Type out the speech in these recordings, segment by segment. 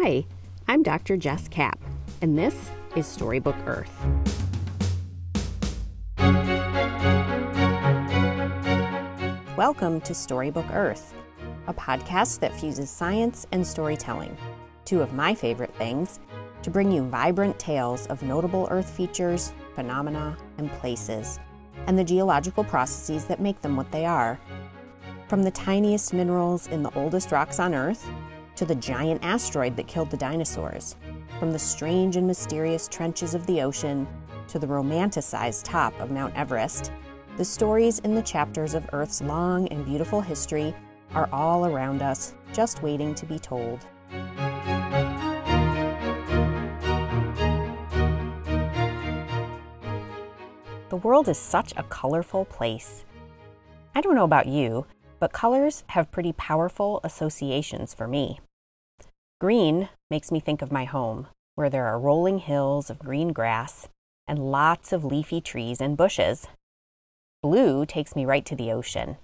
Hi, I'm Dr. Jess Kapp, and this is Storybook Earth. Welcome to Storybook Earth, a podcast that fuses science and storytelling, two of my favorite things, to bring you vibrant tales of notable Earth features, phenomena, and places, and the geological processes that make them what they are. From the tiniest minerals in the oldest rocks on Earth to the giant asteroid that killed the dinosaurs, from the strange and mysterious trenches of the ocean to the romanticized top of Mount Everest, the stories in the chapters of Earth's long and beautiful history are all around us, just waiting to be told. The world is such a colorful place. I don't know about you, but colors have pretty powerful associations for me. Green makes me think of my home, where there are rolling hills of green grass and lots of leafy trees and bushes. Blue takes me right to the ocean.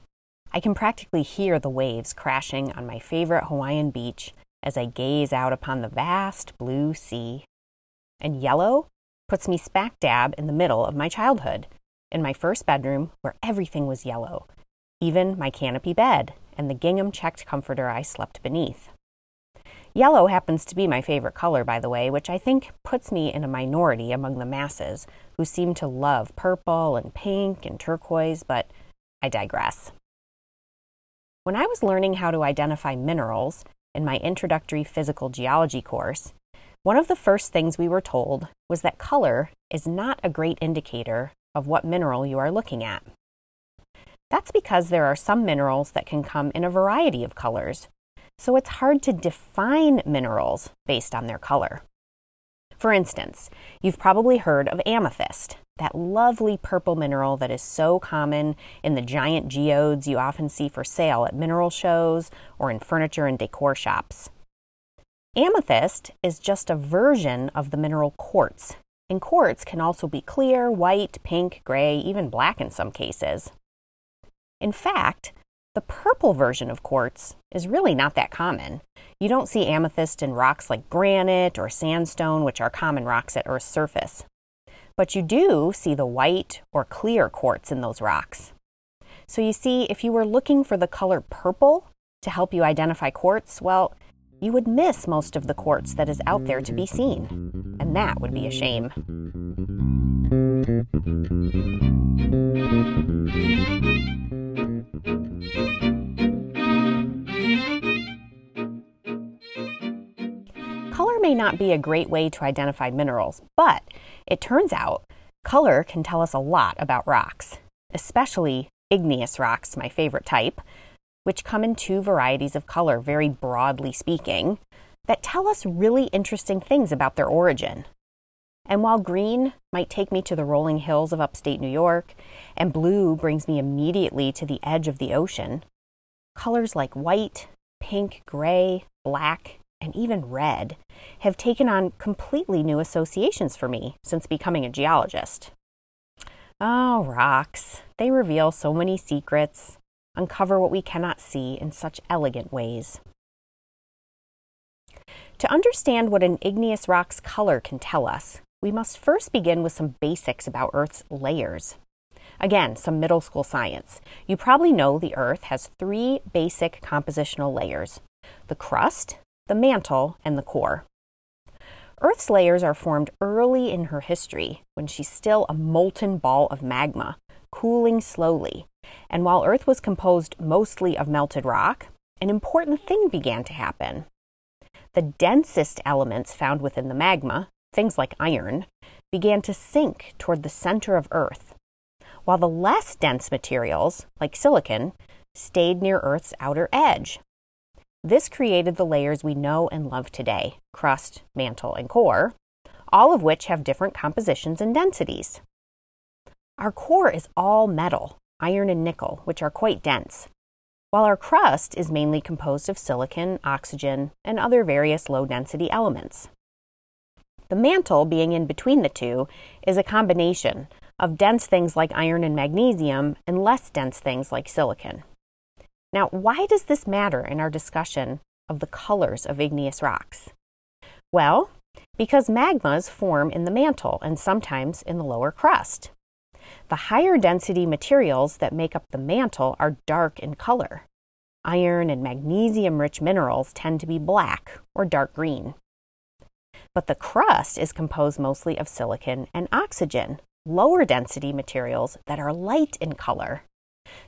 I can practically hear the waves crashing on my favorite Hawaiian beach as I gaze out upon the vast blue sea. And yellow puts me smack dab in the middle of my childhood, in my first bedroom where everything was yellow, even my canopy bed and the gingham checked comforter I slept beneath. Yellow happens to be my favorite color, by the way, which I think puts me in a minority among the masses who seem to love purple and pink and turquoise, but I digress. When I was learning how to identify minerals in my introductory physical geology course, one of the first things we were told was that color is not a great indicator of what mineral you are looking at. That's because there are some minerals that can come in a variety of colors, so it's hard to define minerals based on their color. For instance, you've probably heard of amethyst, that lovely purple mineral that is so common in the giant geodes you often see for sale at mineral shows or in furniture and decor shops. Amethyst is just a version of the mineral quartz, and quartz can also be clear, white, pink, gray, even black in some cases. In fact, the purple version of quartz is really not that common. You don't see amethyst in rocks like granite or sandstone, which are common rocks at Earth's surface. But you do see the white or clear quartz in those rocks. So you see, if you were looking for the color purple to help you identify quartz, well, you would miss most of the quartz that is out there to be seen. And that would be a shame. Not be a great way to identify minerals, but it turns out color can tell us a lot about rocks, especially igneous rocks, my favorite type, which come in two varieties of color, very broadly speaking, that tell us really interesting things about their origin. And while green might take me to the rolling hills of upstate New York, and blue brings me immediately to the edge of the ocean, colors like white, pink, gray, black, and even red have taken on completely new associations for me since becoming a geologist. Oh, rocks. They reveal so many secrets, uncover what we cannot see in such elegant ways. To understand what an igneous rock's color can tell us, we must first begin with some basics about Earth's layers. Again, some middle school science. You probably know the Earth has three basic compositional layers the crust, the mantle, and the core. Earth's layers are formed early in her history when she's still a molten ball of magma, cooling slowly. And while Earth was composed mostly of melted rock, an important thing began to happen. The densest elements found within the magma, things like iron, began to sink toward the center of Earth, while the less dense materials, like silicon, stayed near Earth's outer edge, this created the layers we know and love today crust, mantle, and core, all of which have different compositions and densities. Our core is all metal, iron and nickel, which are quite dense, while our crust is mainly composed of silicon, oxygen, and other various low density elements. The mantle, being in between the two, is a combination of dense things like iron and magnesium and less dense things like silicon. Now, why does this matter in our discussion of the colors of igneous rocks? Well, because magmas form in the mantle and sometimes in the lower crust. The higher density materials that make up the mantle are dark in color. Iron and magnesium rich minerals tend to be black or dark green. But the crust is composed mostly of silicon and oxygen, lower density materials that are light in color.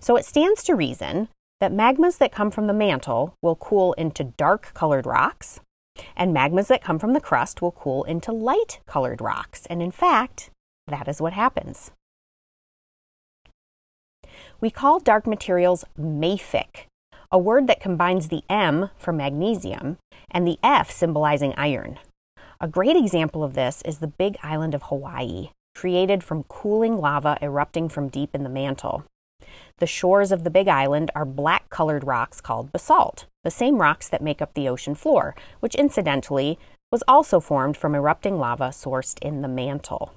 So it stands to reason that magmas that come from the mantle will cool into dark colored rocks, and magmas that come from the crust will cool into light colored rocks. And in fact, that is what happens. We call dark materials mafic, a word that combines the M for magnesium and the F symbolizing iron. A great example of this is the big island of Hawaii, created from cooling lava erupting from deep in the mantle. The shores of the Big Island are black colored rocks called basalt, the same rocks that make up the ocean floor, which incidentally was also formed from erupting lava sourced in the mantle.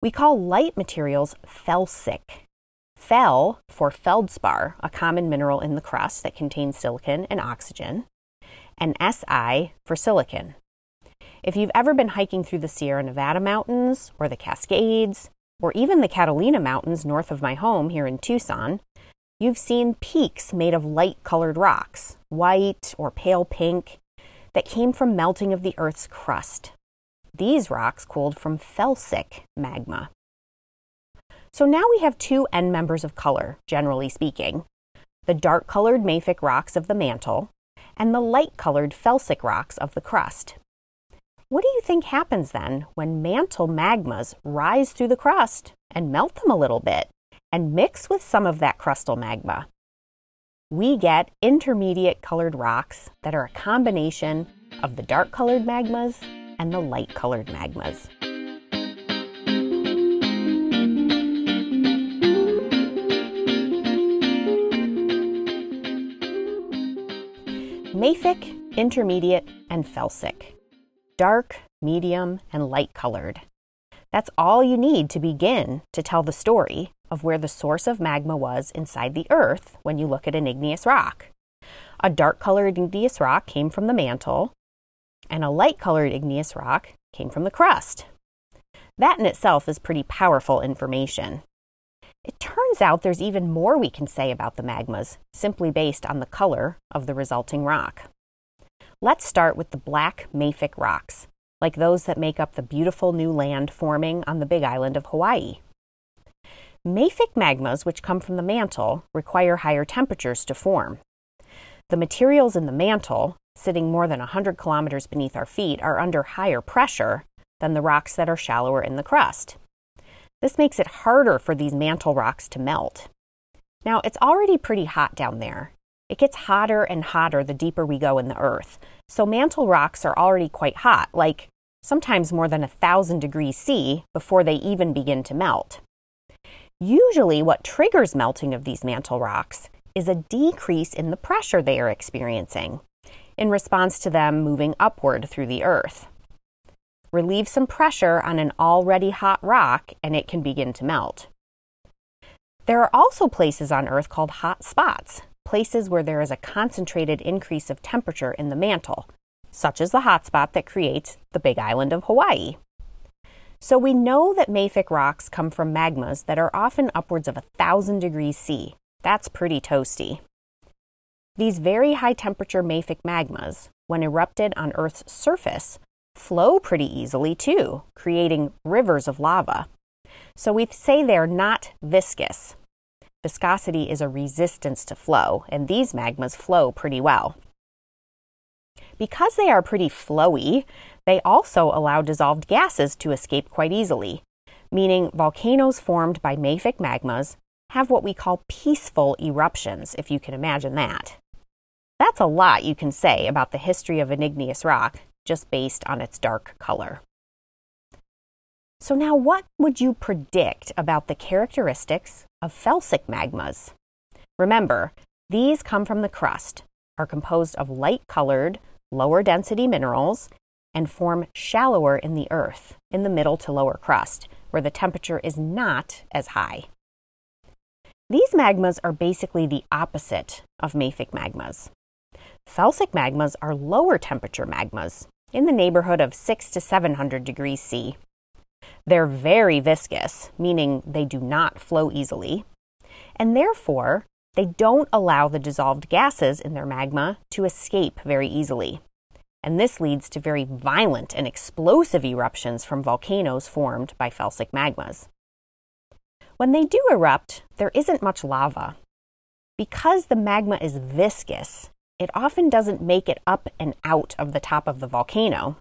We call light materials felsic. Fel for feldspar, a common mineral in the crust that contains silicon and oxygen, and Si for silicon. If you've ever been hiking through the Sierra Nevada mountains or the Cascades, or even the Catalina Mountains north of my home here in Tucson, you've seen peaks made of light colored rocks, white or pale pink, that came from melting of the Earth's crust. These rocks cooled from felsic magma. So now we have two end members of color, generally speaking the dark colored mafic rocks of the mantle and the light colored felsic rocks of the crust. What do you think happens then when mantle magmas rise through the crust and melt them a little bit and mix with some of that crustal magma? We get intermediate colored rocks that are a combination of the dark colored magmas and the light colored magmas. Mafic, intermediate, and felsic dark, medium, and light colored. That's all you need to begin to tell the story of where the source of magma was inside the earth when you look at an igneous rock. A dark colored igneous rock came from the mantle, and a light colored igneous rock came from the crust. That in itself is pretty powerful information. It turns out there's even more we can say about the magmas simply based on the color of the resulting rock. Let's start with the black mafic rocks, like those that make up the beautiful new land forming on the big island of Hawaii. Mafic magmas, which come from the mantle, require higher temperatures to form. The materials in the mantle, sitting more than 100 kilometers beneath our feet, are under higher pressure than the rocks that are shallower in the crust. This makes it harder for these mantle rocks to melt. Now, it's already pretty hot down there, it gets hotter and hotter the deeper we go in the earth. So mantle rocks are already quite hot, like sometimes more than a thousand degrees C before they even begin to melt. Usually, what triggers melting of these mantle rocks is a decrease in the pressure they are experiencing in response to them moving upward through the earth. Relieve some pressure on an already hot rock and it can begin to melt. There are also places on Earth called hot spots places where there is a concentrated increase of temperature in the mantle, such as the hotspot that creates the big island of Hawaii. So we know that mafic rocks come from magmas that are often upwards of a thousand degrees C. That's pretty toasty. These very high temperature mafic magmas, when erupted on Earth's surface, flow pretty easily too, creating rivers of lava. So we say they're not viscous, Viscosity is a resistance to flow, and these magmas flow pretty well. Because they are pretty flowy, they also allow dissolved gases to escape quite easily, meaning volcanoes formed by mafic magmas have what we call peaceful eruptions, if you can imagine that. That's a lot you can say about the history of an igneous rock just based on its dark color. So, now what would you predict about the characteristics of felsic magmas? Remember, these come from the crust, are composed of light colored, lower density minerals, and form shallower in the earth, in the middle to lower crust, where the temperature is not as high. These magmas are basically the opposite of mafic magmas. Felsic magmas are lower temperature magmas, in the neighborhood of 6 to 700 degrees C. They're very viscous, meaning they do not flow easily, and therefore they don't allow the dissolved gases in their magma to escape very easily. And this leads to very violent and explosive eruptions from volcanoes formed by felsic magmas. When they do erupt, there isn't much lava. Because the magma is viscous, it often doesn't make it up and out of the top of the volcano.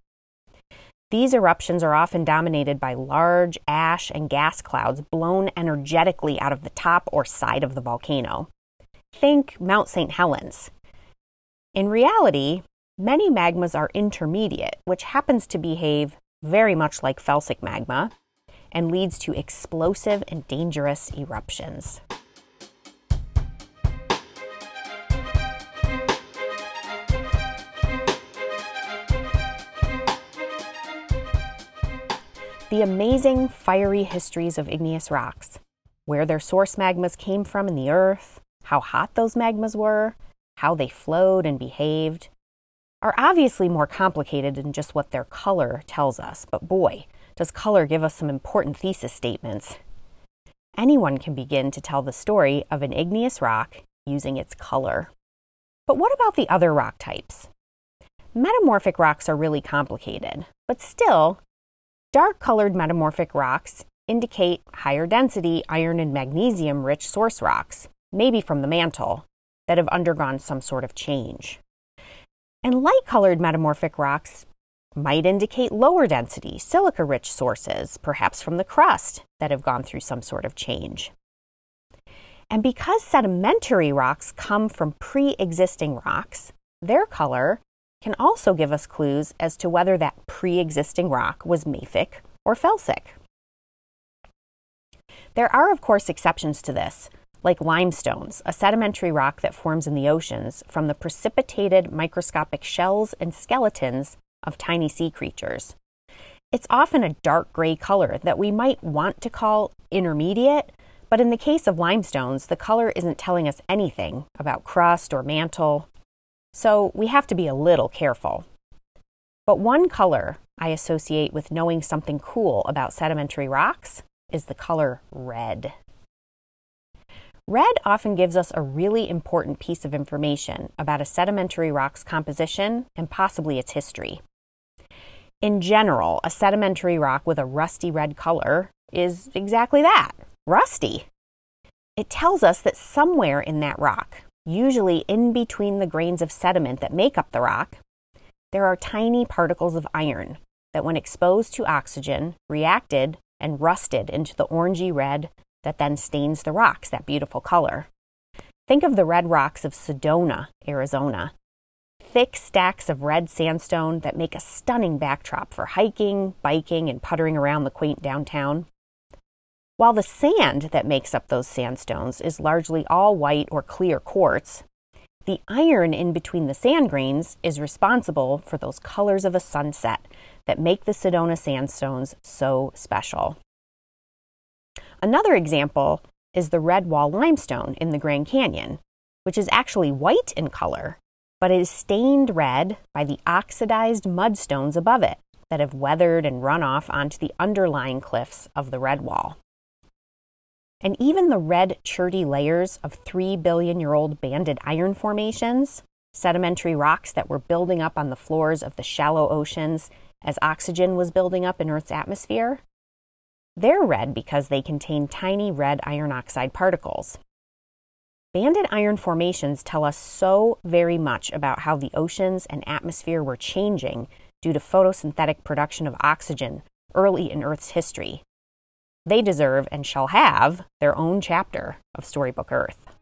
These eruptions are often dominated by large ash and gas clouds blown energetically out of the top or side of the volcano. Think Mount St. Helens. In reality, many magmas are intermediate, which happens to behave very much like felsic magma and leads to explosive and dangerous eruptions. The amazing fiery histories of igneous rocks, where their source magmas came from in the earth, how hot those magmas were, how they flowed and behaved, are obviously more complicated than just what their color tells us, but boy, does color give us some important thesis statements. Anyone can begin to tell the story of an igneous rock using its color. But what about the other rock types? Metamorphic rocks are really complicated, but still, dark colored metamorphic rocks indicate higher density iron and magnesium rich source rocks, maybe from the mantle, that have undergone some sort of change. And light colored metamorphic rocks might indicate lower density, silica rich sources, perhaps from the crust, that have gone through some sort of change. And because sedimentary rocks come from pre existing rocks, their color can also give us clues as to whether that pre existing rock was mafic or felsic. There are, of course, exceptions to this, like limestones, a sedimentary rock that forms in the oceans from the precipitated microscopic shells and skeletons of tiny sea creatures. It's often a dark gray color that we might want to call intermediate, but in the case of limestones, the color isn't telling us anything about crust or mantle, so we have to be a little careful. But one color I associate with knowing something cool about sedimentary rocks is the color red. Red often gives us a really important piece of information about a sedimentary rock's composition and possibly its history. In general, a sedimentary rock with a rusty red color is exactly that rusty. It tells us that somewhere in that rock, usually in between the grains of sediment that make up the rock, there are tiny particles of iron that, when exposed to oxygen, reacted and rusted into the orangey red that then stains the rocks that beautiful color. Think of the red rocks of Sedona, Arizona, thick stacks of red sandstone that make a stunning backdrop for hiking, biking, and puttering around the quaint downtown. While the sand that makes up those sandstones is largely all white or clear quartz, the iron in between the sand grains is responsible for those colors of a sunset that make the Sedona sandstones so special. Another example is the red wall limestone in the Grand Canyon, which is actually white in color but it is stained red by the oxidized mudstones above it that have weathered and run off onto the underlying cliffs of the red wall. And even the red cherty layers of 3 billion year old banded iron formations, sedimentary rocks that were building up on the floors of the shallow oceans as oxygen was building up in Earth's atmosphere, they're red because they contain tiny red iron oxide particles. Banded iron formations tell us so very much about how the oceans and atmosphere were changing due to photosynthetic production of oxygen early in Earth's history. They deserve and shall have their own chapter of Storybook Earth.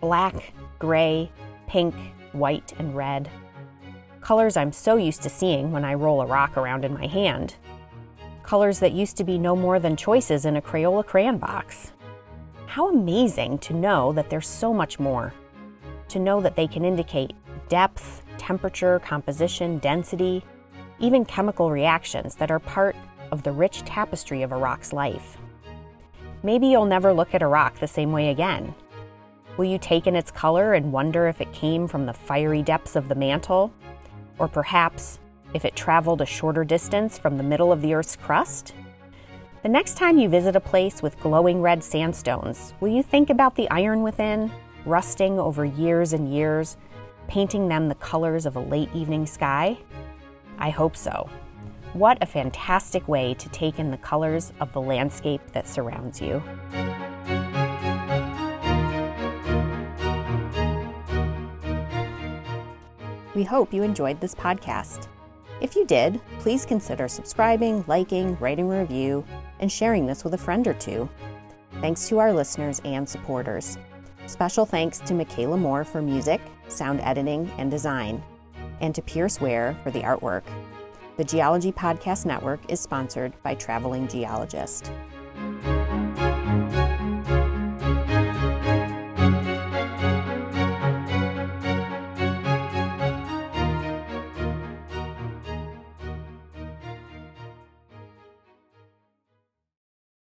Black, gray, pink, white, and red. Colors I'm so used to seeing when I roll a rock around in my hand. Colors that used to be no more than choices in a Crayola crayon box. How amazing to know that there's so much more. To know that they can indicate depth, temperature, composition, density, even chemical reactions that are part of the rich tapestry of a rock's life. Maybe you'll never look at a rock the same way again. Will you take in its color and wonder if it came from the fiery depths of the mantle? Or perhaps if it traveled a shorter distance from the middle of the Earth's crust? The next time you visit a place with glowing red sandstones, will you think about the iron within, rusting over years and years, painting them the colors of a late evening sky? I hope so. What a fantastic way to take in the colors of the landscape that surrounds you. We hope you enjoyed this podcast. If you did, please consider subscribing, liking, writing a review, and sharing this with a friend or two. Thanks to our listeners and supporters. Special thanks to Michaela Moore for music, sound editing, and design, and to Pierce Ware for the artwork. The Geology Podcast Network is sponsored by Traveling Geologist.